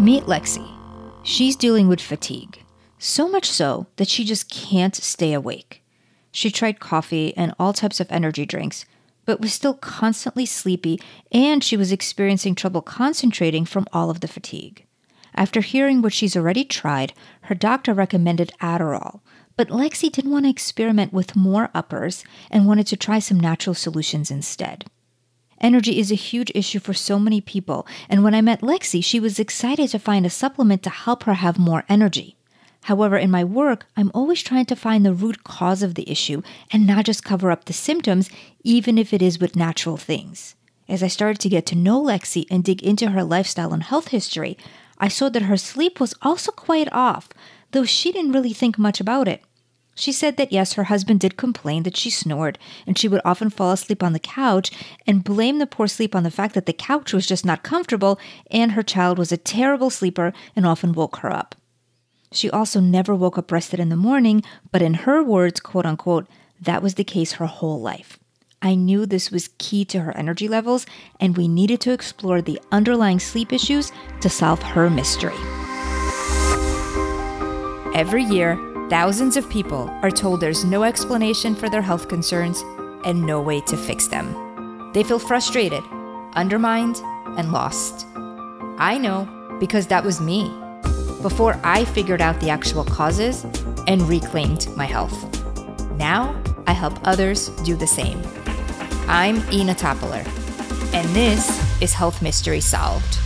Meet Lexi. She's dealing with fatigue, so much so that she just can't stay awake. She tried coffee and all types of energy drinks, but was still constantly sleepy and she was experiencing trouble concentrating from all of the fatigue. After hearing what she's already tried, her doctor recommended Adderall, but Lexi didn't want to experiment with more uppers and wanted to try some natural solutions instead. Energy is a huge issue for so many people, and when I met Lexi, she was excited to find a supplement to help her have more energy. However, in my work, I'm always trying to find the root cause of the issue and not just cover up the symptoms, even if it is with natural things. As I started to get to know Lexi and dig into her lifestyle and health history, I saw that her sleep was also quite off, though she didn't really think much about it. She said that yes, her husband did complain that she snored, and she would often fall asleep on the couch and blame the poor sleep on the fact that the couch was just not comfortable and her child was a terrible sleeper and often woke her up. She also never woke up rested in the morning, but in her words, quote unquote, that was the case her whole life. I knew this was key to her energy levels, and we needed to explore the underlying sleep issues to solve her mystery. Every year, thousands of people are told there's no explanation for their health concerns and no way to fix them. They feel frustrated, undermined, and lost. I know because that was me before I figured out the actual causes and reclaimed my health. Now, I help others do the same. I'm Ina Toppler, and this is Health Mystery Solved.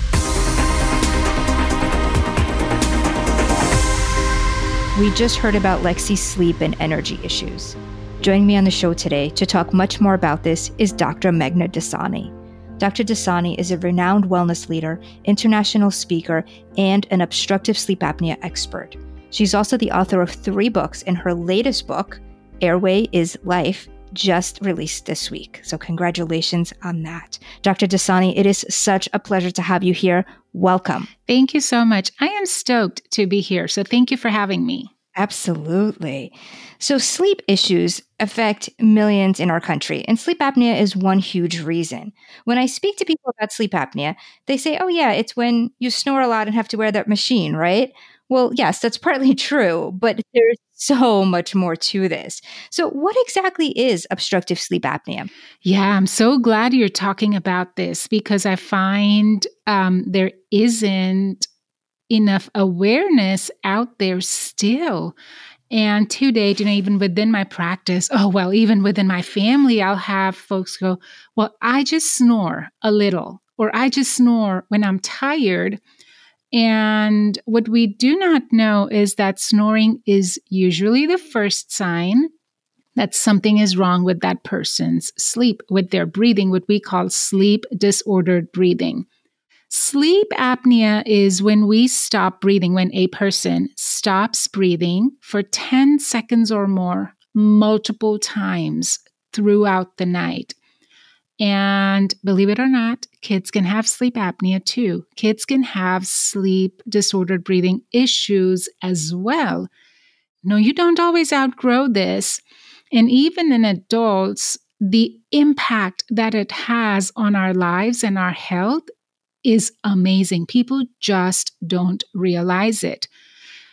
We just heard about Lexi's sleep and energy issues. Joining me on the show today to talk much more about this is Dr. Meghna Dassani. Dr. Dassani is a renowned wellness leader, international speaker, and an obstructive sleep apnea expert. She's also the author of three books, and her latest book, Airway is Life, just released this week. So, congratulations on that. Dr. Dassani, it is such a pleasure to have you here. Welcome. Thank you so much. I am stoked to be here. So, thank you for having me. Absolutely. So, sleep issues affect millions in our country, and sleep apnea is one huge reason. When I speak to people about sleep apnea, they say, oh, yeah, it's when you snore a lot and have to wear that machine, right? Well, yes, that's partly true, but there's so much more to this. So, what exactly is obstructive sleep apnea? Yeah, I'm so glad you're talking about this because I find um, there isn't enough awareness out there still. And to date, you know, even within my practice, oh, well, even within my family, I'll have folks go, Well, I just snore a little, or I just snore when I'm tired. And what we do not know is that snoring is usually the first sign that something is wrong with that person's sleep, with their breathing, what we call sleep disordered breathing. Sleep apnea is when we stop breathing, when a person stops breathing for 10 seconds or more, multiple times throughout the night. And believe it or not, kids can have sleep apnea too. Kids can have sleep disordered breathing issues as well. No, you don't always outgrow this. And even in adults, the impact that it has on our lives and our health is amazing. People just don't realize it.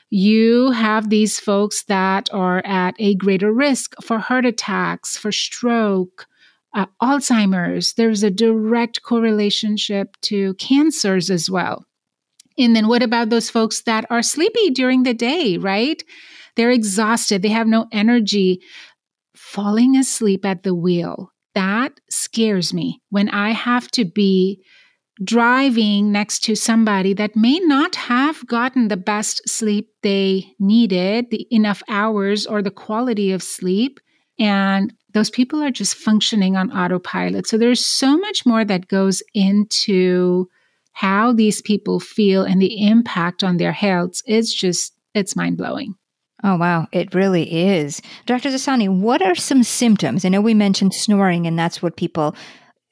You have these folks that are at a greater risk for heart attacks, for stroke, uh, Alzheimer's. There's a direct correlation to cancers as well. And then what about those folks that are sleepy during the day, right? They're exhausted, they have no energy. Falling asleep at the wheel, that scares me when I have to be driving next to somebody that may not have gotten the best sleep they needed, the enough hours or the quality of sleep. And those people are just functioning on autopilot. So there's so much more that goes into how these people feel and the impact on their health. It's just, it's mind blowing. Oh, wow. It really is. Dr. Dassani, what are some symptoms? I know we mentioned snoring, and that's what people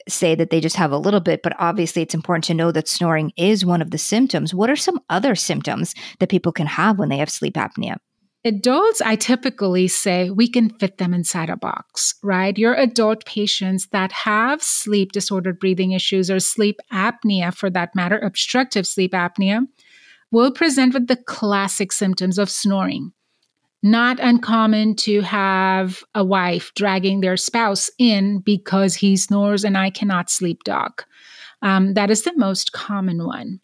say that they just have a little bit, but obviously it's important to know that snoring is one of the symptoms. What are some other symptoms that people can have when they have sleep apnea? Adults, I typically say we can fit them inside a box, right? Your adult patients that have sleep disordered breathing issues or sleep apnea, for that matter, obstructive sleep apnea, will present with the classic symptoms of snoring. Not uncommon to have a wife dragging their spouse in because he snores and I cannot sleep, doc. Um, that is the most common one.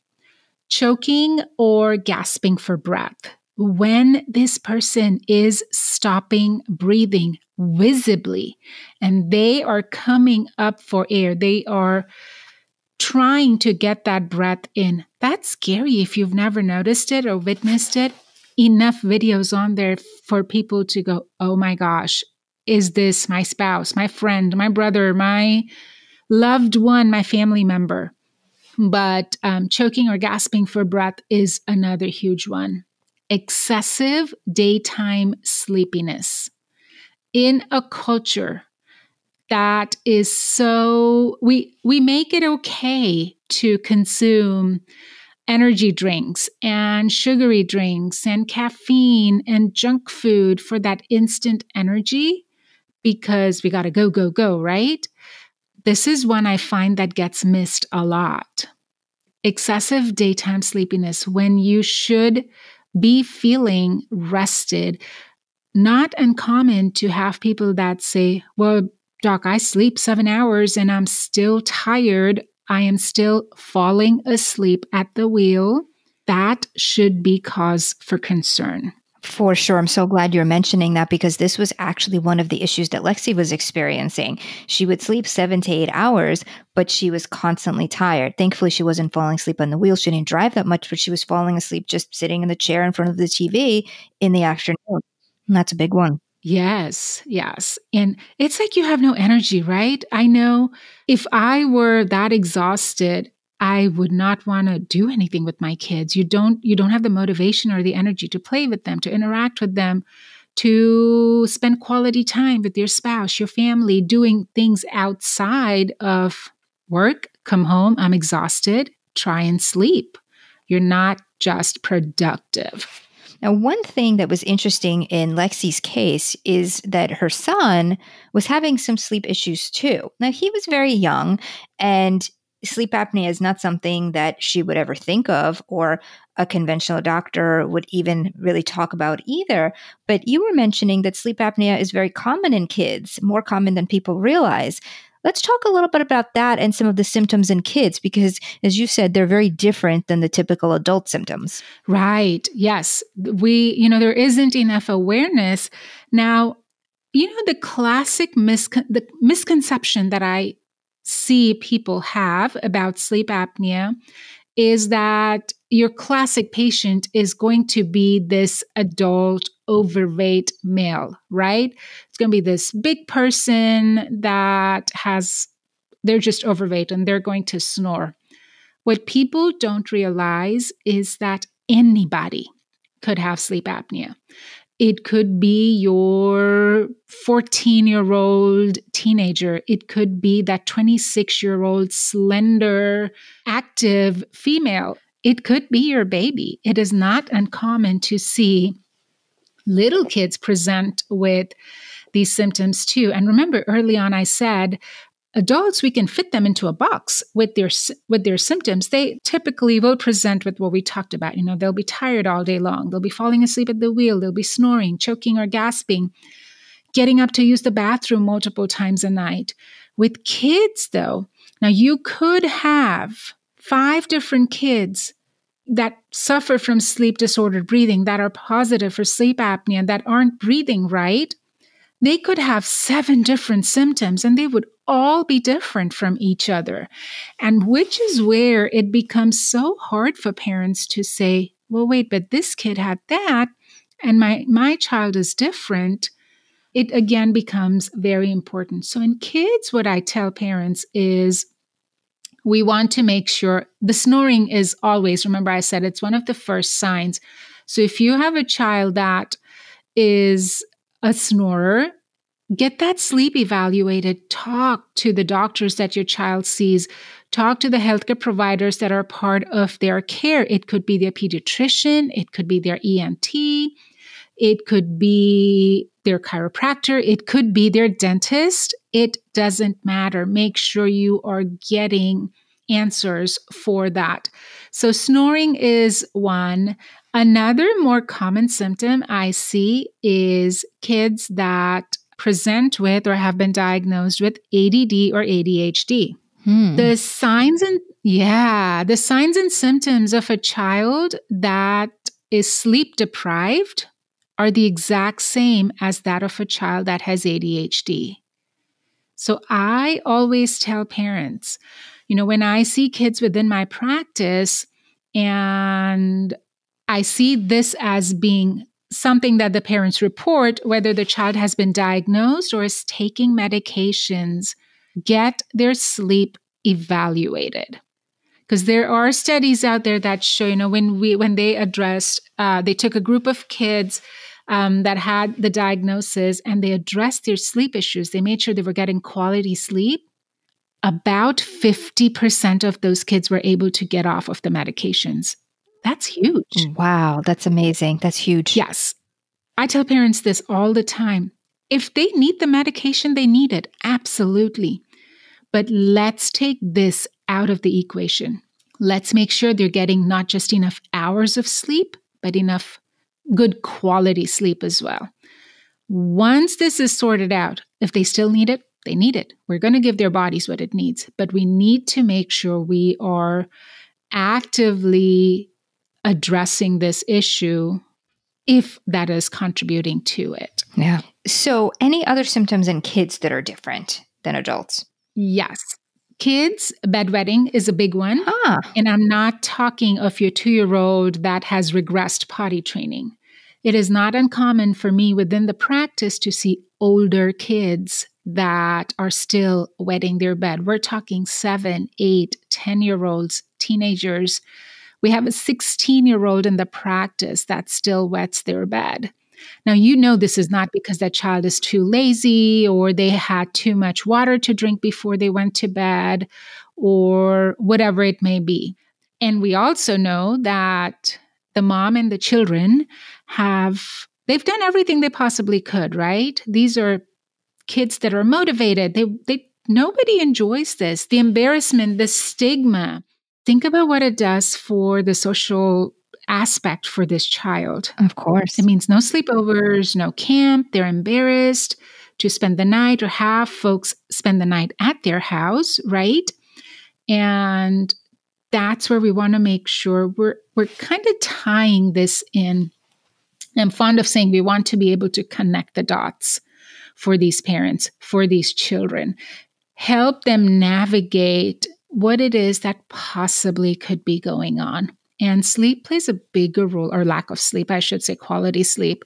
Choking or gasping for breath. When this person is stopping breathing visibly and they are coming up for air, they are trying to get that breath in. That's scary if you've never noticed it or witnessed it. Enough videos on there for people to go, oh my gosh, is this my spouse, my friend, my brother, my loved one, my family member? But um, choking or gasping for breath is another huge one. Excessive daytime sleepiness. In a culture that is so we we make it okay to consume energy drinks and sugary drinks and caffeine and junk food for that instant energy because we got to go go go right this is one i find that gets missed a lot excessive daytime sleepiness when you should be feeling rested not uncommon to have people that say well Doc, I sleep seven hours and I'm still tired. I am still falling asleep at the wheel. That should be cause for concern. For sure. I'm so glad you're mentioning that because this was actually one of the issues that Lexi was experiencing. She would sleep seven to eight hours, but she was constantly tired. Thankfully, she wasn't falling asleep on the wheel. She didn't drive that much, but she was falling asleep just sitting in the chair in front of the TV in the afternoon. And that's a big one. Yes, yes. And it's like you have no energy, right? I know if I were that exhausted, I would not want to do anything with my kids. You don't you don't have the motivation or the energy to play with them, to interact with them, to spend quality time with your spouse, your family, doing things outside of work, come home, I'm exhausted, try and sleep. You're not just productive. Now, one thing that was interesting in Lexi's case is that her son was having some sleep issues too. Now, he was very young, and sleep apnea is not something that she would ever think of or a conventional doctor would even really talk about either. But you were mentioning that sleep apnea is very common in kids, more common than people realize. Let's talk a little bit about that and some of the symptoms in kids because, as you said, they're very different than the typical adult symptoms. Right. Yes. We, you know, there isn't enough awareness. Now, you know, the classic miscon- the misconception that I see people have about sleep apnea is that your classic patient is going to be this adult overweight male, right? It's going to be this big person that has, they're just overweight and they're going to snore. What people don't realize is that anybody could have sleep apnea. It could be your 14 year old teenager. It could be that 26 year old slender, active female. It could be your baby. It is not uncommon to see little kids present with these symptoms too. And remember, early on, I said adults we can fit them into a box with their with their symptoms. They typically will present with what we talked about you know they'll be tired all day long. They'll be falling asleep at the wheel. They'll be snoring choking or gasping. Getting up to use the bathroom multiple times a night. With kids though now you could have five different kids that suffer from sleep disordered breathing that are positive for sleep apnea and that aren't breathing right. They could have seven different symptoms and they would all be different from each other. And which is where it becomes so hard for parents to say, well, wait, but this kid had that and my, my child is different. It again becomes very important. So in kids, what I tell parents is we want to make sure the snoring is always, remember, I said it's one of the first signs. So if you have a child that is a snorer, get that sleep evaluated. Talk to the doctors that your child sees. Talk to the healthcare providers that are part of their care. It could be their pediatrician, it could be their ENT, it could be their chiropractor, it could be their dentist. It doesn't matter. Make sure you are getting answers for that. So, snoring is one. Another more common symptom I see is kids that present with or have been diagnosed with ADD or ADHD. Hmm. The signs and yeah, the signs and symptoms of a child that is sleep deprived are the exact same as that of a child that has ADHD. So I always tell parents, you know, when I see kids within my practice and I see this as being something that the parents report, whether the child has been diagnosed or is taking medications, get their sleep evaluated. Because there are studies out there that show you know when we when they addressed uh, they took a group of kids um, that had the diagnosis and they addressed their sleep issues. They made sure they were getting quality sleep. About 50% of those kids were able to get off of the medications that's huge. Wow that's amazing. That's huge. Yes. I tell parents this all the time. If they need the medication they need it. Absolutely. But let's take this out of the equation. Let's make sure they're getting not just enough hours of sleep, but enough good quality sleep as well. Once this is sorted out, if they still need it, they need it. We're going to give their bodies what it needs, but we need to make sure we are actively addressing this issue if that is contributing to it. Yeah. So, any other symptoms in kids that are different than adults? Yes. Kids, bedwetting is a big one. Ah. And I'm not talking of your two year old that has regressed potty training. It is not uncommon for me within the practice to see older kids that are still wetting their bed. We're talking seven, eight, 10 year olds, teenagers. We have a 16 year old in the practice that still wets their bed. Now, you know, this is not because that child is too lazy or they had too much water to drink before they went to bed or whatever it may be. And we also know that the mom and the children have, they've done everything they possibly could, right? These are kids that are motivated. They, they, nobody enjoys this. The embarrassment, the stigma. Think about what it does for the social aspect for this child. Of course. It means no sleepovers, no camp. They're embarrassed to spend the night or have folks spend the night at their house, right? And that's where we want to make sure we're we're kind of tying this in. I'm fond of saying we want to be able to connect the dots for these parents, for these children, help them navigate what it is that possibly could be going on. And sleep plays a bigger role, or lack of sleep, I should say, quality sleep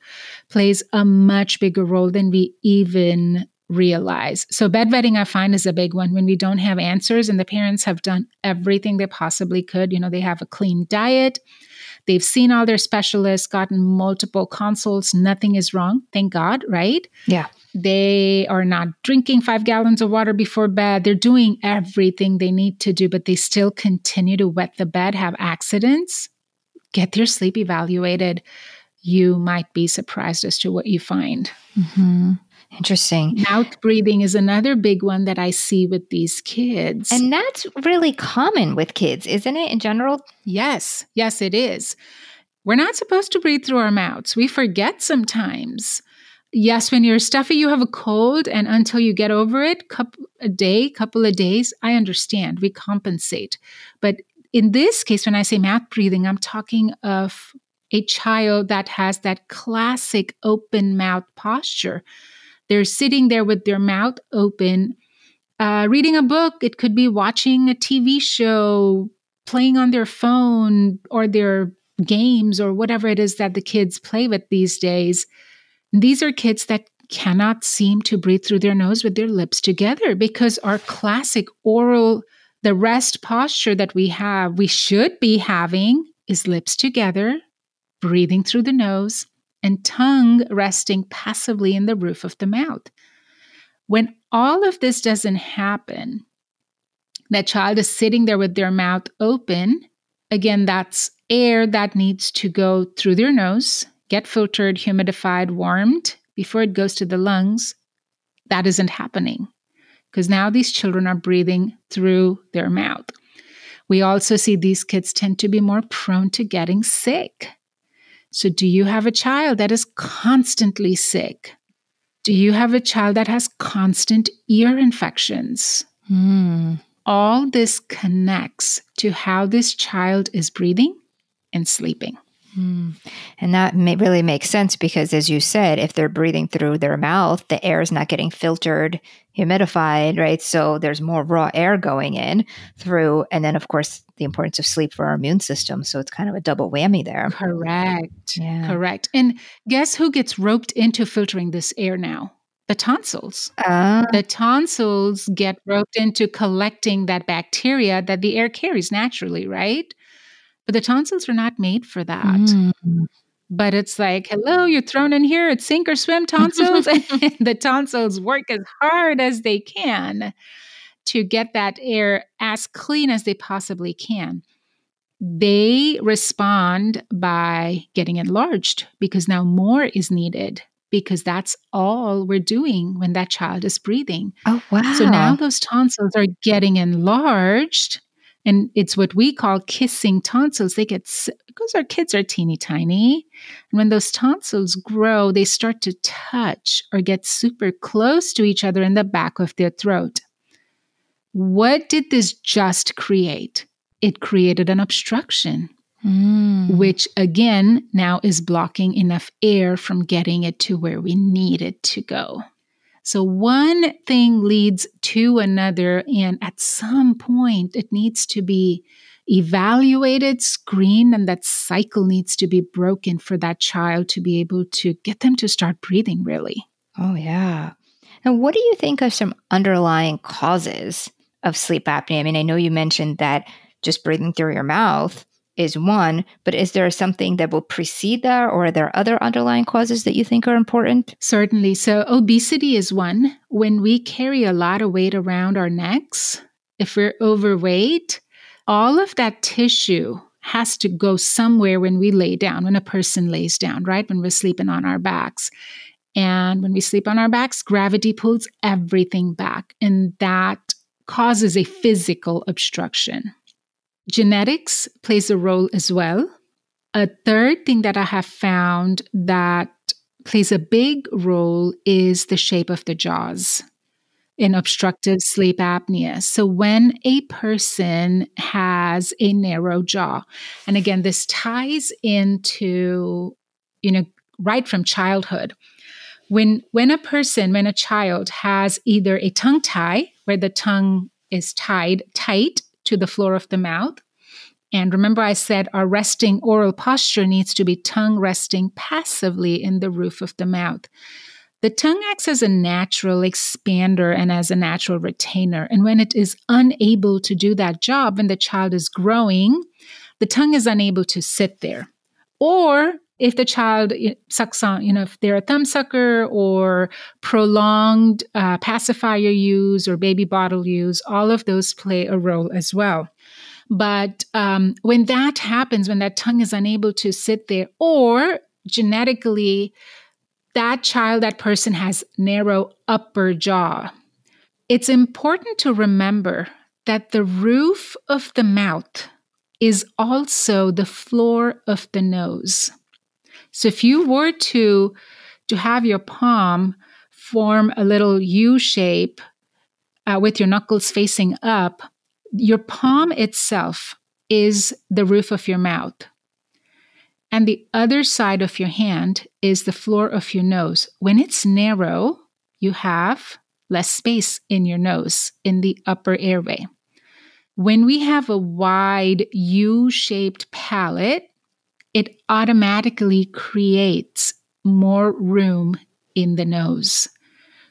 plays a much bigger role than we even realize. So, bedwetting, I find, is a big one when we don't have answers and the parents have done everything they possibly could. You know, they have a clean diet, they've seen all their specialists, gotten multiple consults, nothing is wrong, thank God, right? Yeah. They are not drinking five gallons of water before bed. They're doing everything they need to do, but they still continue to wet the bed, have accidents. Get their sleep evaluated. You might be surprised as to what you find. Mm-hmm. Interesting. Mouth breathing is another big one that I see with these kids. And that's really common with kids, isn't it, in general? Yes, yes, it is. We're not supposed to breathe through our mouths. We forget sometimes yes, when you're stuffy, you have a cold, and until you get over it, couple a day, couple of days, I understand. We compensate. But in this case, when I say mouth breathing, I'm talking of a child that has that classic open mouth posture. They're sitting there with their mouth open, uh, reading a book. It could be watching a TV show, playing on their phone or their games or whatever it is that the kids play with these days these are kids that cannot seem to breathe through their nose with their lips together because our classic oral, the rest posture that we have, we should be having is lips together, breathing through the nose, and tongue resting passively in the roof of the mouth. When all of this doesn't happen, that child is sitting there with their mouth open. Again, that's air that needs to go through their nose get filtered, humidified, warmed before it goes to the lungs, that isn't happening because now these children are breathing through their mouth. We also see these kids tend to be more prone to getting sick. So, do you have a child that is constantly sick? Do you have a child that has constant ear infections? Mm. All this connects to how this child is breathing and sleeping. Mm. And that may really makes sense because, as you said, if they're breathing through their mouth, the air is not getting filtered, humidified, right? So there's more raw air going in through. And then, of course, the importance of sleep for our immune system. So it's kind of a double whammy there. Correct. Yeah. Correct. And guess who gets roped into filtering this air now? The tonsils. Uh, The tonsils get roped into collecting that bacteria that the air carries naturally, right? But the tonsils are not made for that. mm. But it's like, hello, you're thrown in here It's sink or swim tonsils. and the tonsils work as hard as they can to get that air as clean as they possibly can. They respond by getting enlarged because now more is needed because that's all we're doing when that child is breathing. Oh, wow. So now those tonsils are getting enlarged. And it's what we call kissing tonsils. They get, because our kids are teeny tiny. And when those tonsils grow, they start to touch or get super close to each other in the back of their throat. What did this just create? It created an obstruction Mm. which again now is blocking enough air from getting it to where we need it to go. So one thing leads to another, and at some point it needs to be evaluated, screened, and that cycle needs to be broken for that child to be able to get them to start breathing really. Oh, yeah. And what do you think of some underlying causes of sleep apnea? I mean, I know you mentioned that just breathing through your mouth is one, but is there something that will precede that, or are there other underlying causes that you think are important? Certainly. So, obesity is one. When we carry a lot of weight around our necks, if we're overweight, all of that tissue has to go somewhere when we lay down, when a person lays down, right? When we're sleeping on our backs. And when we sleep on our backs, gravity pulls everything back, and that causes a physical obstruction. Genetics plays a role as well. A third thing that I have found that plays a big role is the shape of the jaws in obstructive sleep apnea. So when a person has a narrow jaw, and again, this ties into, you know, right from childhood. When when a person, when a child has either a tongue tie, where the tongue is tied tight to the floor of the mouth, and remember, I said our resting oral posture needs to be tongue resting passively in the roof of the mouth. The tongue acts as a natural expander and as a natural retainer. And when it is unable to do that job, when the child is growing, the tongue is unable to sit there. Or if the child sucks on, you know, if they're a thumb sucker or prolonged uh, pacifier use or baby bottle use, all of those play a role as well. But um, when that happens, when that tongue is unable to sit there, or genetically, that child, that person has narrow upper jaw, it's important to remember that the roof of the mouth is also the floor of the nose. So if you were to to have your palm form a little U shape uh, with your knuckles facing up, your palm itself is the roof of your mouth. And the other side of your hand is the floor of your nose. When it's narrow, you have less space in your nose in the upper airway. When we have a wide U shaped palate, it automatically creates more room in the nose.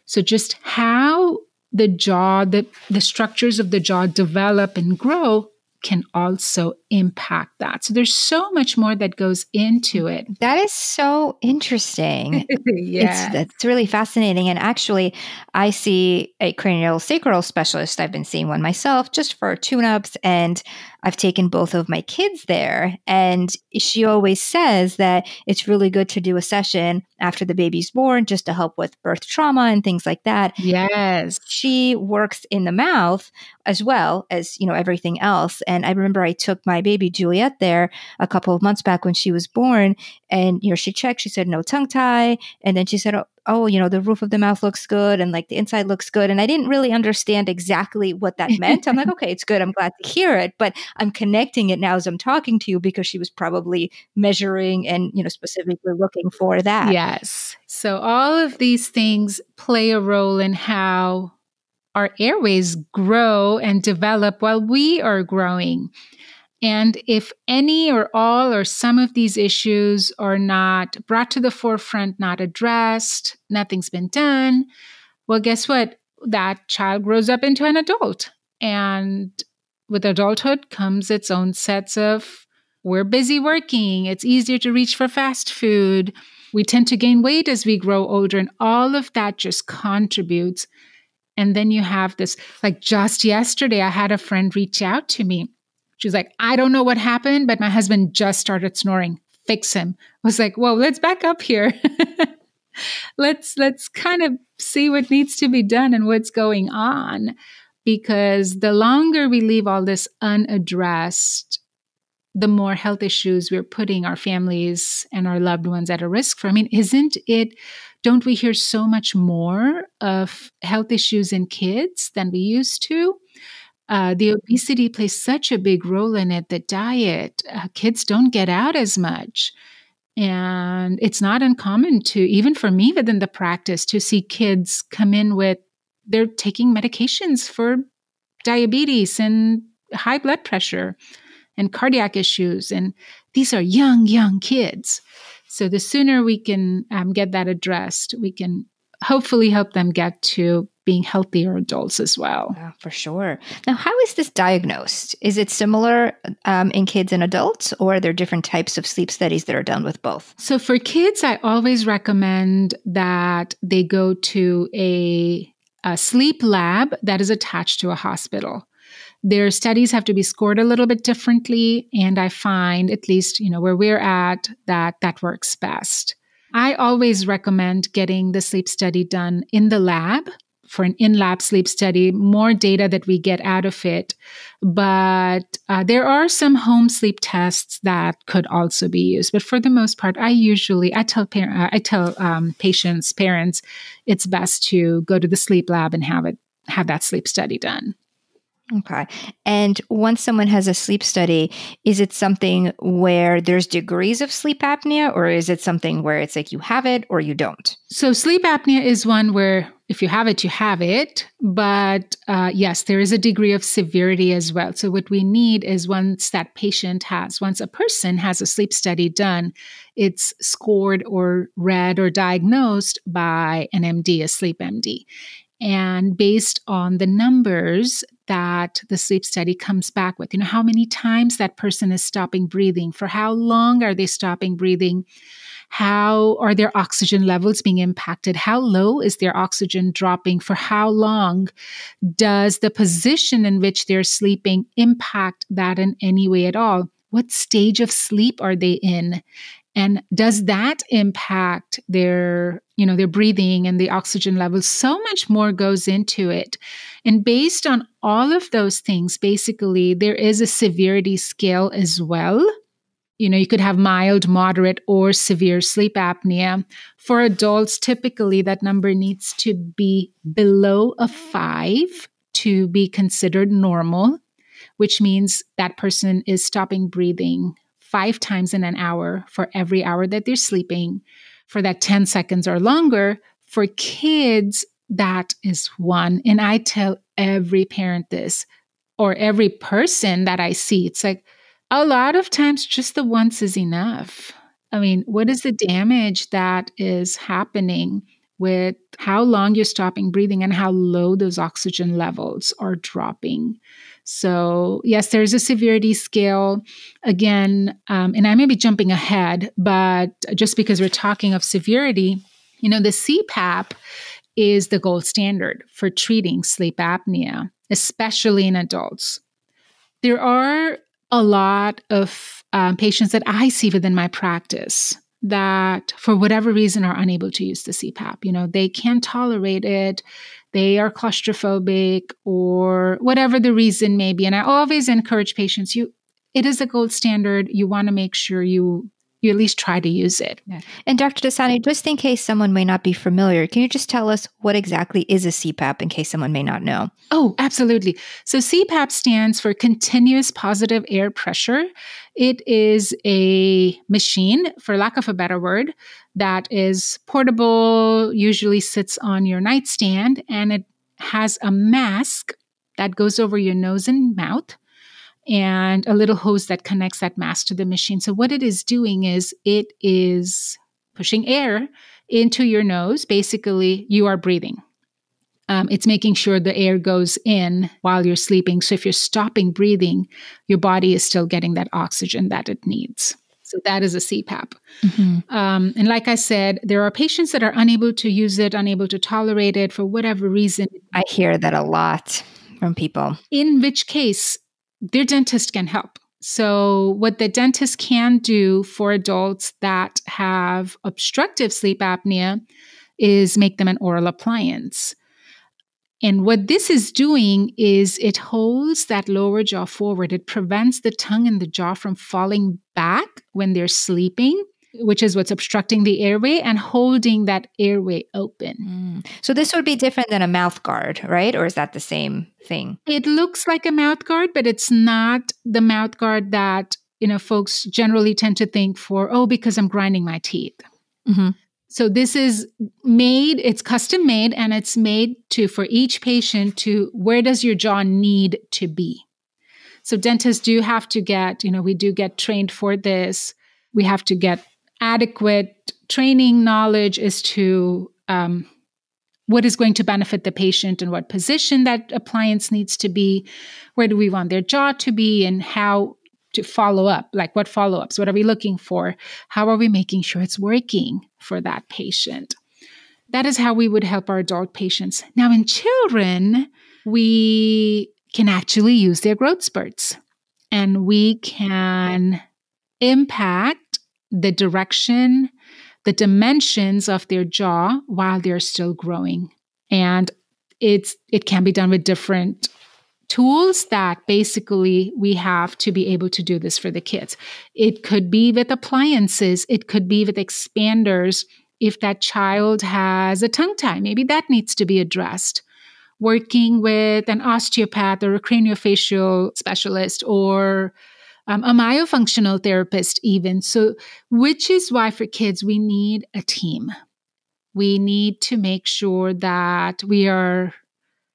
So, just how the jaw, the, the structures of the jaw develop and grow can also impact that. So there's so much more that goes into mm-hmm. it. That is so interesting. yeah. It's, it's really fascinating. And actually, I see a cranial sacral specialist. I've been seeing one myself just for tune ups. And I've taken both of my kids there. And she always says that it's really good to do a session after the baby's born just to help with birth trauma and things like that. Yes. She works in the mouth as well as, you know, everything else. And I remember I took my baby Juliet there a couple of months back when she was born and, you know, she checked, she said no tongue tie. And then she said, oh, oh, you know, the roof of the mouth looks good and like the inside looks good. And I didn't really understand exactly what that meant. I'm like, okay, it's good. I'm glad to hear it. But I'm connecting it now as I'm talking to you because she was probably measuring and, you know, specifically looking for that. Yes. So all of these things play a role in how our airways grow and develop while we are growing. And if any or all or some of these issues are not brought to the forefront, not addressed, nothing's been done, well, guess what? That child grows up into an adult. And with adulthood comes its own sets of we're busy working, it's easier to reach for fast food. We tend to gain weight as we grow older, and all of that just contributes. And then you have this, like just yesterday, I had a friend reach out to me She's like, I don't know what happened, but my husband just started snoring. Fix him. I was like, whoa, let's back up here. let's let's kind of see what needs to be done and what's going on. Because the longer we leave all this unaddressed, the more health issues we're putting our families and our loved ones at a risk for. I mean, isn't it? Don't we hear so much more of health issues in kids than we used to? Uh, the obesity plays such a big role in it. The diet, uh, kids don't get out as much. And it's not uncommon to, even for me within the practice, to see kids come in with, they're taking medications for diabetes and high blood pressure and cardiac issues. And these are young, young kids. So the sooner we can um, get that addressed, we can hopefully help them get to being healthier adults as well. Yeah, for sure. Now, how is this diagnosed? Is it similar um, in kids and adults, or are there different types of sleep studies that are done with both? So, for kids, I always recommend that they go to a, a sleep lab that is attached to a hospital. Their studies have to be scored a little bit differently, and I find, at least you know where we're at, that that works best. I always recommend getting the sleep study done in the lab for an in lab sleep study, more data that we get out of it. But uh, there are some home sleep tests that could also be used. But for the most part, I usually I tell par- uh, I tell um, patients, parents, it's best to go to the sleep lab and have it have that sleep study done. Okay. And once someone has a sleep study, is it something where there's degrees of sleep apnea, or is it something where it's like you have it or you don't? So, sleep apnea is one where if you have it, you have it. But uh, yes, there is a degree of severity as well. So, what we need is once that patient has, once a person has a sleep study done, it's scored or read or diagnosed by an MD, a sleep MD. And based on the numbers that the sleep study comes back with, you know, how many times that person is stopping breathing, for how long are they stopping breathing? How are their oxygen levels being impacted? How low is their oxygen dropping? For how long does the position in which they're sleeping impact that in any way at all? What stage of sleep are they in? And does that impact their you know their breathing and the oxygen levels so much more goes into it. And based on all of those things basically there is a severity scale as well. You know you could have mild moderate or severe sleep apnea. For adults typically that number needs to be below a 5 to be considered normal which means that person is stopping breathing five times in an hour for every hour that they're sleeping for that 10 seconds or longer. For kids, that is one. And I tell every parent this or every person that I see. It's like a lot of times just the once is enough. I mean, what is the damage that is happening with how long you're stopping breathing and how low those oxygen levels are dropping? So, yes, there's a severity scale. Again, um, and I may be jumping ahead, but just because we're talking of severity, you know, the CPAP is the gold standard for treating sleep apnea, especially in adults. There are a lot of um, patients that I see within my practice that, for whatever reason, are unable to use the CPAP. You know, they can't tolerate it, they are claustrophobic, or whatever the reason may be. And I always encourage patients: you, it is a gold standard. You want to make sure you you at least try to use it. Yeah. And Dr. Dassani, just in case someone may not be familiar, can you just tell us what exactly is a CPAP in case someone may not know? Oh, absolutely. So CPAP stands for continuous positive air pressure. It is a machine, for lack of a better word, that is portable, usually sits on your nightstand, and it has a mask that goes over your nose and mouth and a little hose that connects that mask to the machine. So, what it is doing is it is pushing air into your nose. Basically, you are breathing. Um, it's making sure the air goes in while you're sleeping. So, if you're stopping breathing, your body is still getting that oxygen that it needs. So, that is a CPAP. Mm-hmm. Um, and like I said, there are patients that are unable to use it, unable to tolerate it for whatever reason. I hear that a lot from people. In which case, their dentist can help. So, what the dentist can do for adults that have obstructive sleep apnea is make them an oral appliance. And what this is doing is it holds that lower jaw forward. It prevents the tongue and the jaw from falling back when they're sleeping which is what's obstructing the airway and holding that airway open. Mm. So this would be different than a mouth guard, right? Or is that the same thing? It looks like a mouth guard, but it's not the mouth guard that, you know, folks generally tend to think for, oh, because I'm grinding my teeth. Mm-hmm. So this is made, it's custom made and it's made to for each patient to where does your jaw need to be? So dentists do have to get, you know, we do get trained for this. We have to get adequate training knowledge as to um, what is going to benefit the patient and what position that appliance needs to be where do we want their jaw to be and how to follow up like what follow-ups? What are we looking for? How are we making sure it's working for that patient? That is how we would help our adult patients. Now in children we can actually use their growth spurts and we can impact the direction, the dimensions of their jaw while they're still growing. And it's it can be done with different tools that basically we have to be able to do this for the kids. It could be with appliances, it could be with expanders. If that child has a tongue tie, maybe that needs to be addressed. Working with an osteopath or a craniofacial specialist or um, a myofunctional therapist, even. So, which is why for kids, we need a team. We need to make sure that we are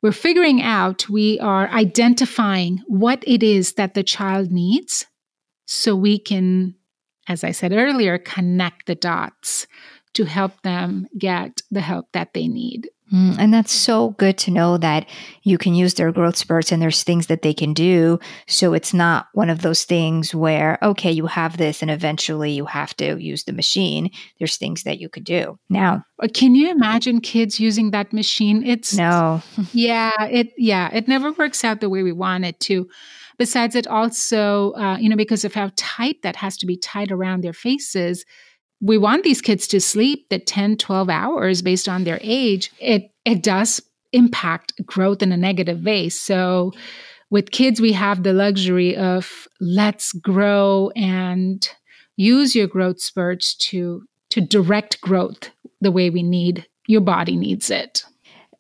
we're figuring out, we are identifying what it is that the child needs so we can, as I said earlier, connect the dots to help them get the help that they need. Mm, and that's so good to know that you can use their growth spurts and there's things that they can do. So it's not one of those things where, okay, you have this and eventually you have to use the machine. There's things that you could do. Now, uh, can you imagine kids using that machine? It's no. yeah, it yeah, it never works out the way we want it to. Besides, it also, uh, you know, because of how tight that has to be tied around their faces, we want these kids to sleep the 10 12 hours based on their age it it does impact growth in a negative way. So with kids we have the luxury of let's grow and use your growth spurts to to direct growth the way we need your body needs it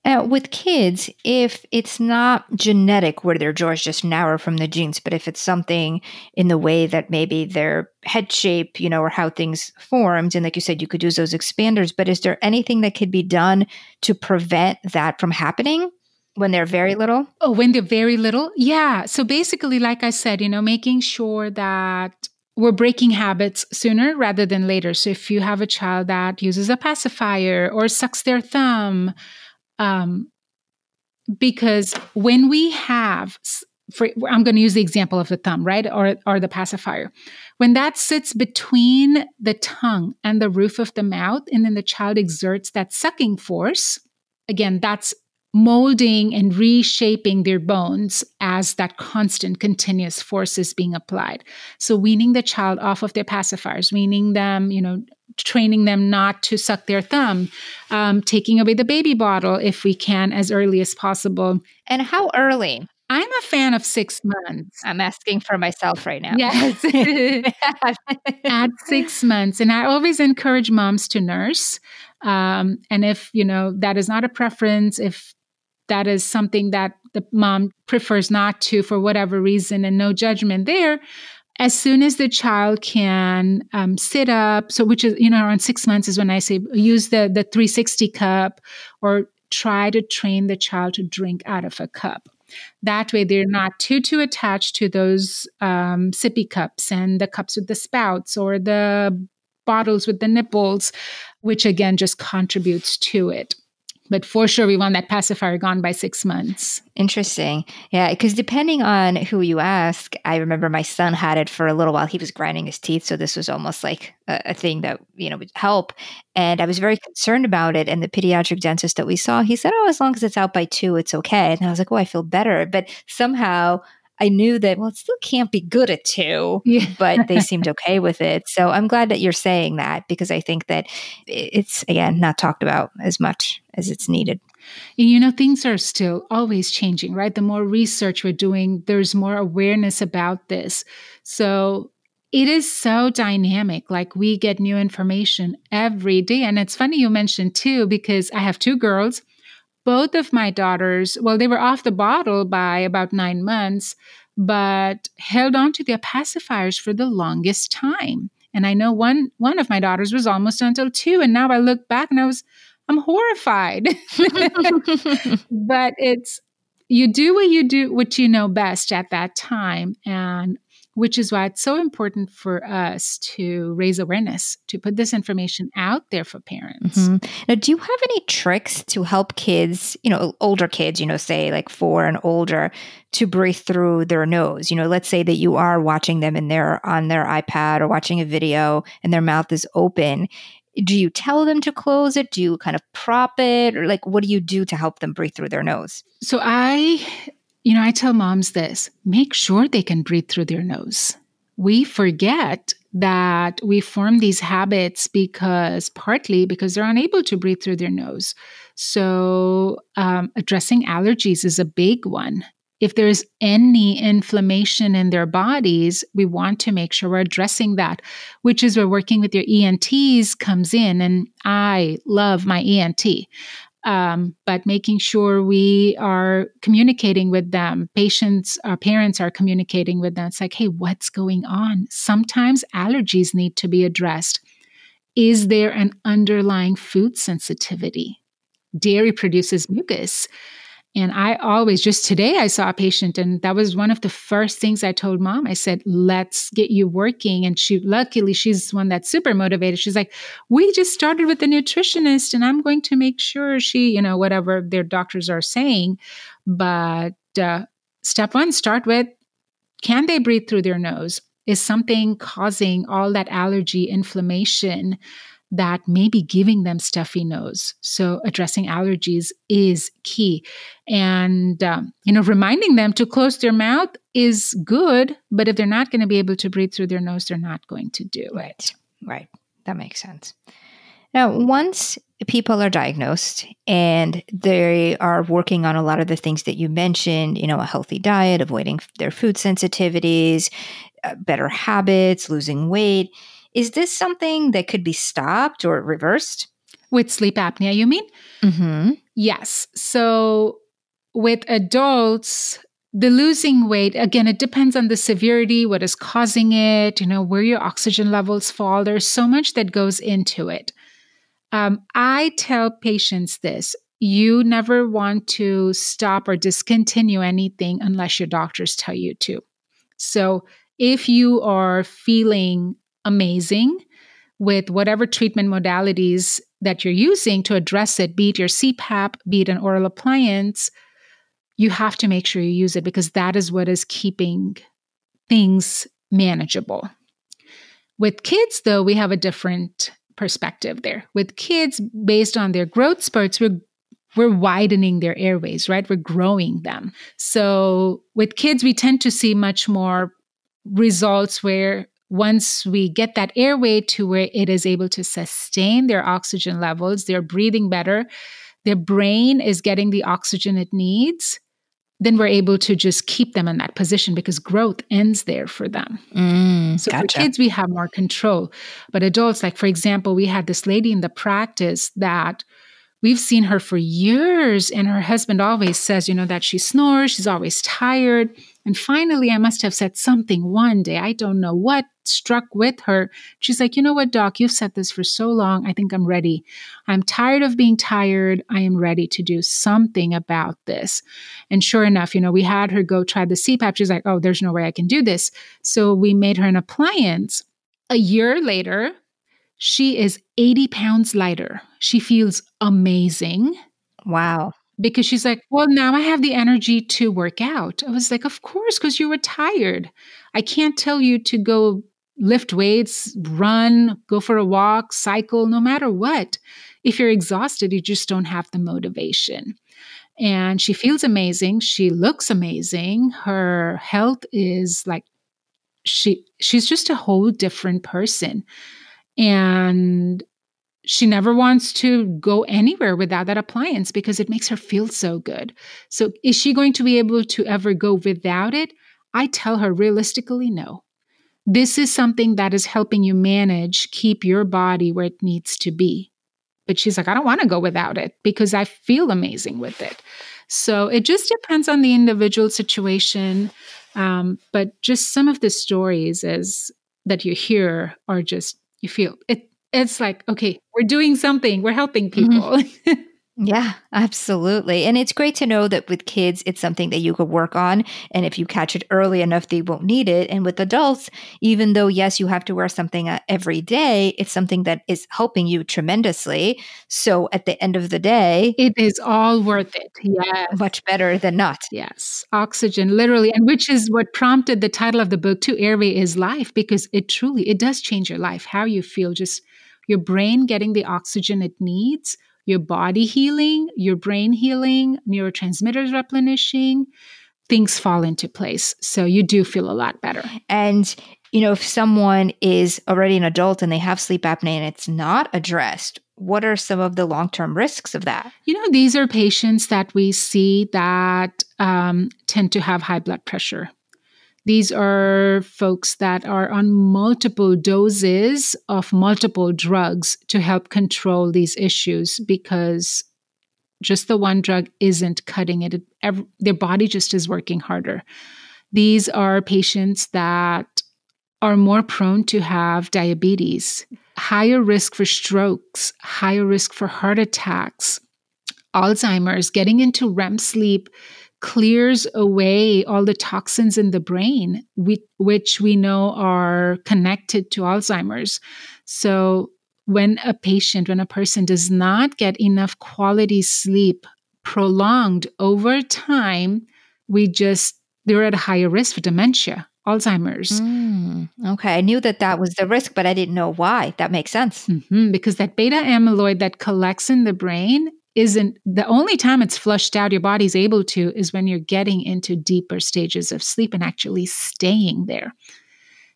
uh, with kids, if it's not genetic where their jaw is just narrow from the genes, but if it's something in the way that maybe their head shape, you know, or how things formed, and like you said, you could use those expanders, but is there anything that could be done to prevent that from happening? When they're very little? Oh, when they're very little? Yeah. So basically, like I said, you know, making sure that we're breaking habits sooner rather than later. So if you have a child that uses a pacifier or sucks their thumb, um, because when we have for, I'm going to use the example of the thumb, right? Or, or the pacifier. When that sits between the tongue and the roof of the mouth, and then the child exerts that sucking force, again, that's molding and reshaping their bones as that constant continuous force is being applied so weaning the child off of their pacifiers weaning them you know training them not to suck their thumb um, taking away the baby bottle if we can as early as possible and how early I'm a fan of six months. I'm asking for myself right now. Yes. At six months. And I always encourage moms to nurse. Um, and if, you know, that is not a preference, if that is something that the mom prefers not to for whatever reason and no judgment there. As soon as the child can um, sit up so which is you know around six months is when i say use the the 360 cup or try to train the child to drink out of a cup. That way they're not too too attached to those um, sippy cups and the cups with the spouts or the bottles with the nipples which again just contributes to it but for sure we want that pacifier gone by six months. Interesting. Yeah because depending on who you ask i remember my son had it for a little while. He was grinding his teeth so this was almost like a, a thing that you know would help. And i was very concerned about it and the pediatric dentist that we saw he said oh as long as it's out by two it's okay. And i was like oh i feel better. But somehow I knew that, well, it still can't be good at two, yeah. but they seemed okay with it. So I'm glad that you're saying that because I think that it's, again, not talked about as much as it's needed. You know, things are still always changing, right? The more research we're doing, there's more awareness about this. So it is so dynamic. Like we get new information every day. And it's funny you mentioned too, because I have two girls both of my daughters, well, they were off the bottle by about nine months, but held on to their pacifiers for the longest time. And I know one one of my daughters was almost until two, and now I look back and I was I'm horrified. but it's you do what you do what you know best at that time, and which is why it's so important for us to raise awareness, to put this information out there for parents. Mm-hmm. Now, do you have any tricks to help kids, you know, older kids, you know, say like four and older, to breathe through their nose? You know, let's say that you are watching them and they're on their iPad or watching a video and their mouth is open. Do you tell them to close it? Do you kind of prop it? Or like what do you do to help them breathe through their nose? So I you know, I tell moms this make sure they can breathe through their nose. We forget that we form these habits because partly because they're unable to breathe through their nose. So, um, addressing allergies is a big one. If there's any inflammation in their bodies, we want to make sure we're addressing that, which is where working with your ENTs comes in. And I love my ENT um, but making sure we are communicating with them. Patients, our parents are communicating with them. It's like, hey, what's going on? Sometimes allergies need to be addressed. Is there an underlying food sensitivity? Dairy produces mucus. And I always, just today, I saw a patient, and that was one of the first things I told mom. I said, let's get you working. And she, luckily, she's one that's super motivated. She's like, we just started with a nutritionist, and I'm going to make sure she, you know, whatever their doctors are saying. But uh, step one, start with can they breathe through their nose? Is something causing all that allergy inflammation? That may be giving them stuffy nose. So addressing allergies is key. And, um, you know, reminding them to close their mouth is good, but if they're not going to be able to breathe through their nose, they're not going to do right. it. Right. That makes sense. Now, once people are diagnosed and they are working on a lot of the things that you mentioned, you know, a healthy diet, avoiding their food sensitivities, uh, better habits, losing weight, is this something that could be stopped or reversed? With sleep apnea, you mean? Mm-hmm. Yes. So with adults, the losing weight, again, it depends on the severity, what is causing it, you know, where your oxygen levels fall. There's so much that goes into it. Um, I tell patients this you never want to stop or discontinue anything unless your doctors tell you to. So if you are feeling amazing with whatever treatment modalities that you're using to address it, be it your CPAP, be it an oral appliance, you have to make sure you use it because that is what is keeping things manageable. With kids, though, we have a different perspective there. With kids, based on their growth spurts, we're we're widening their airways, right? We're growing them. So with kids, we tend to see much more results where once we get that airway to where it is able to sustain their oxygen levels, they're breathing better, their brain is getting the oxygen it needs, then we're able to just keep them in that position because growth ends there for them. Mm, so gotcha. for kids, we have more control. But adults, like for example, we had this lady in the practice that we've seen her for years, and her husband always says, you know, that she snores, she's always tired. And finally, I must have said something one day, I don't know what struck with her. She's like, you know what, doc, you've said this for so long. I think I'm ready. I'm tired of being tired. I am ready to do something about this. And sure enough, you know, we had her go try the CPAP. She's like, oh, there's no way I can do this. So we made her an appliance. A year later, she is 80 pounds lighter. She feels amazing. Wow because she's like, Well, now I have the energy to work out. I was like, Of course, because you were tired. I can't tell you to go lift weights, run, go for a walk, cycle, no matter what. If you're exhausted, you just don't have the motivation. And she feels amazing. She looks amazing. Her health is like, she she's just a whole different person and she never wants to go anywhere without that appliance because it makes her feel so good. So, is she going to be able to ever go without it? I tell her realistically, no. This is something that is helping you manage, keep your body where it needs to be. But she's like, I don't want to go without it because I feel amazing with it. So, it just depends on the individual situation. Um, but just some of the stories as that you hear are just you feel it it's like, okay, we're doing something, we're helping mm-hmm. people. Mm-hmm. Yeah, absolutely. And it's great to know that with kids, it's something that you could work on. And if you catch it early enough, they won't need it. And with adults, even though, yes, you have to wear something uh, every day, it's something that is helping you tremendously. So at the end of the day, it is all worth it. Yeah. Much better than not. Yes. Oxygen, literally. And which is what prompted the title of the book, To Airway is Life, because it truly, it does change your life, how you feel, just your brain getting the oxygen it needs your body healing, your brain healing, neurotransmitters replenishing, things fall into place. So you do feel a lot better. And you know, if someone is already an adult and they have sleep apnea and it's not addressed, what are some of the long term risks of that? You know, these are patients that we see that um, tend to have high blood pressure. These are folks that are on multiple doses of multiple drugs to help control these issues because just the one drug isn't cutting it. Every, their body just is working harder. These are patients that are more prone to have diabetes, higher risk for strokes, higher risk for heart attacks, Alzheimer's, getting into REM sleep clears away all the toxins in the brain, which we know are connected to Alzheimer's. So, when a patient, when a person does not get enough quality sleep prolonged over time, we just, they're at a higher risk for dementia, Alzheimer's. Mm, okay. I knew that that was the risk, but I didn't know why. That makes sense. Mm-hmm, because that beta amyloid that collects in the brain isn't the only time it's flushed out your body's able to is when you're getting into deeper stages of sleep and actually staying there.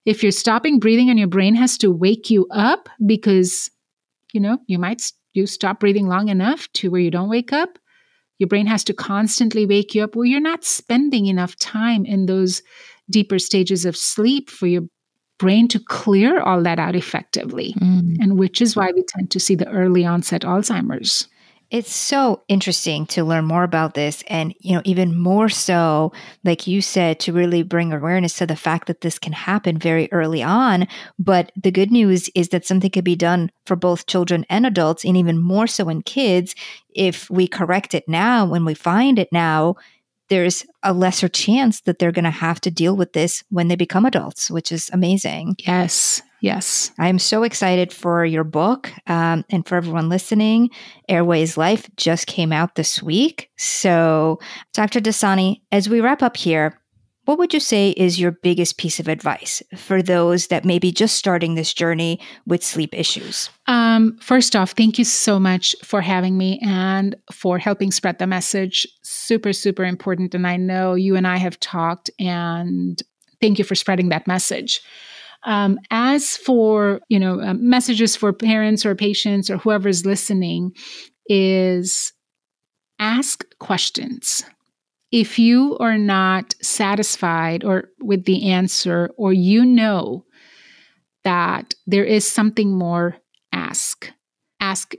If you're stopping breathing and your brain has to wake you up because you know you might you stop breathing long enough to where you don't wake up your brain has to constantly wake you up. Well you're not spending enough time in those deeper stages of sleep for your brain to clear all that out effectively mm. and which is why we tend to see the early onset alzheimer's it's so interesting to learn more about this and you know even more so like you said to really bring awareness to the fact that this can happen very early on. But the good news is that something could be done for both children and adults and even more so in kids. If we correct it now when we find it now there's a lesser chance that they're going to have to deal with this when they become adults which is amazing. Yes Yes. I'm so excited for your book um, and for everyone listening. Airways Life just came out this week. So, Dr. Dassani, as we wrap up here, what would you say is your biggest piece of advice for those that may be just starting this journey with sleep issues? Um, first off, thank you so much for having me and for helping spread the message. Super, super important. And I know you and I have talked, and thank you for spreading that message. Um, as for you know uh, messages for parents or patients or whoever's listening, is ask questions. If you are not satisfied or with the answer or you know that there is something more ask. Ask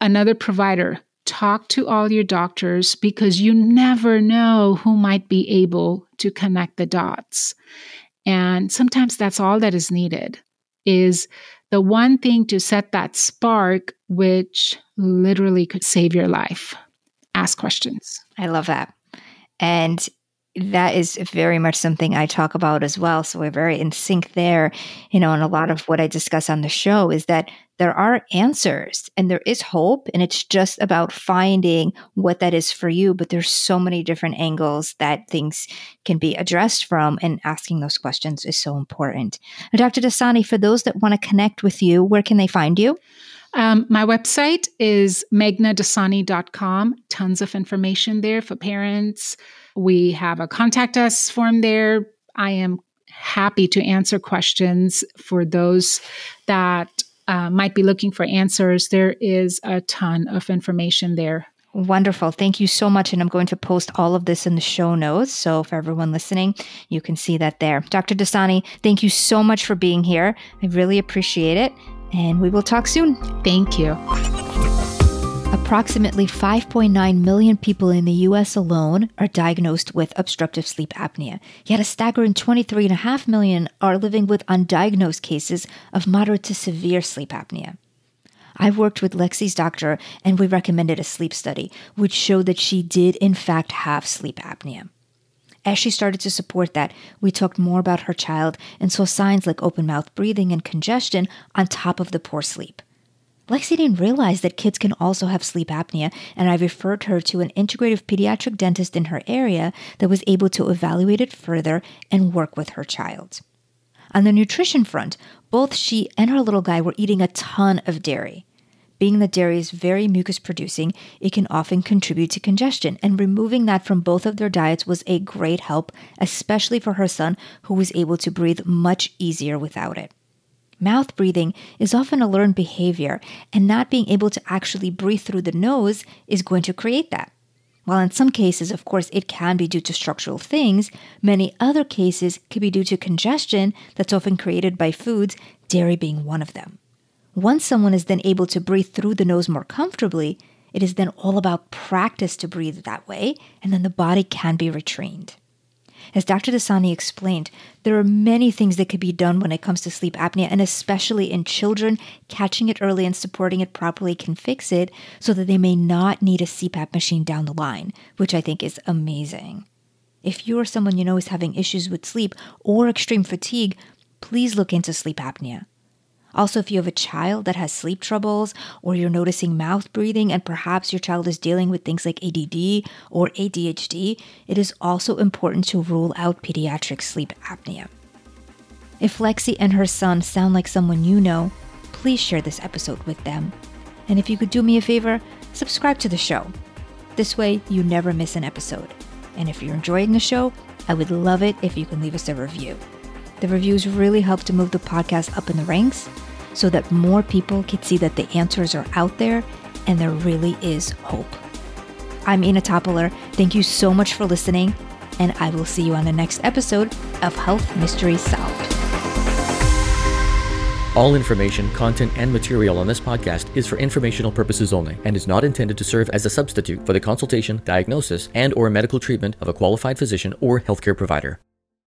another provider. Talk to all your doctors because you never know who might be able to connect the dots and sometimes that's all that is needed is the one thing to set that spark which literally could save your life. Ask questions. I love that. And that is very much something I talk about as well. So we're very in sync there. You know, and a lot of what I discuss on the show is that there are answers and there is hope. And it's just about finding what that is for you. But there's so many different angles that things can be addressed from. And asking those questions is so important. Now, Dr. Dassani, for those that want to connect with you, where can they find you? Um, my website is meghnadassani.com. Tons of information there for parents. We have a contact us form there. I am happy to answer questions for those that uh, might be looking for answers. There is a ton of information there. Wonderful. Thank you so much. And I'm going to post all of this in the show notes. So for everyone listening, you can see that there. Dr. Dassani, thank you so much for being here. I really appreciate it and we will talk soon. Thank you. Approximately 5.9 million people in the US alone are diagnosed with obstructive sleep apnea, yet a staggering 23.5 million are living with undiagnosed cases of moderate to severe sleep apnea. I worked with Lexi's doctor and we recommended a sleep study, which showed that she did, in fact, have sleep apnea. As she started to support that, we talked more about her child and saw signs like open mouth breathing and congestion on top of the poor sleep. Lexi didn't realize that kids can also have sleep apnea, and I referred her to an integrative pediatric dentist in her area that was able to evaluate it further and work with her child. On the nutrition front, both she and her little guy were eating a ton of dairy. Being that dairy is very mucus producing, it can often contribute to congestion, and removing that from both of their diets was a great help, especially for her son, who was able to breathe much easier without it. Mouth breathing is often a learned behavior, and not being able to actually breathe through the nose is going to create that. While in some cases, of course, it can be due to structural things, many other cases could be due to congestion that's often created by foods, dairy being one of them. Once someone is then able to breathe through the nose more comfortably, it is then all about practice to breathe that way, and then the body can be retrained. As Dr. Dassani explained, there are many things that could be done when it comes to sleep apnea, and especially in children, catching it early and supporting it properly can fix it so that they may not need a CPAP machine down the line, which I think is amazing. If you or someone you know is having issues with sleep or extreme fatigue, please look into sleep apnea. Also, if you have a child that has sleep troubles or you're noticing mouth breathing and perhaps your child is dealing with things like ADD or ADHD, it is also important to rule out pediatric sleep apnea. If Lexi and her son sound like someone you know, please share this episode with them. And if you could do me a favor, subscribe to the show. This way, you never miss an episode. And if you're enjoying the show, I would love it if you can leave us a review. The reviews really help to move the podcast up in the ranks so that more people can see that the answers are out there and there really is hope. I'm Ina Topper. Thank you so much for listening, and I will see you on the next episode of Health Mystery Solved. All information, content, and material on this podcast is for informational purposes only and is not intended to serve as a substitute for the consultation, diagnosis, and or medical treatment of a qualified physician or healthcare provider.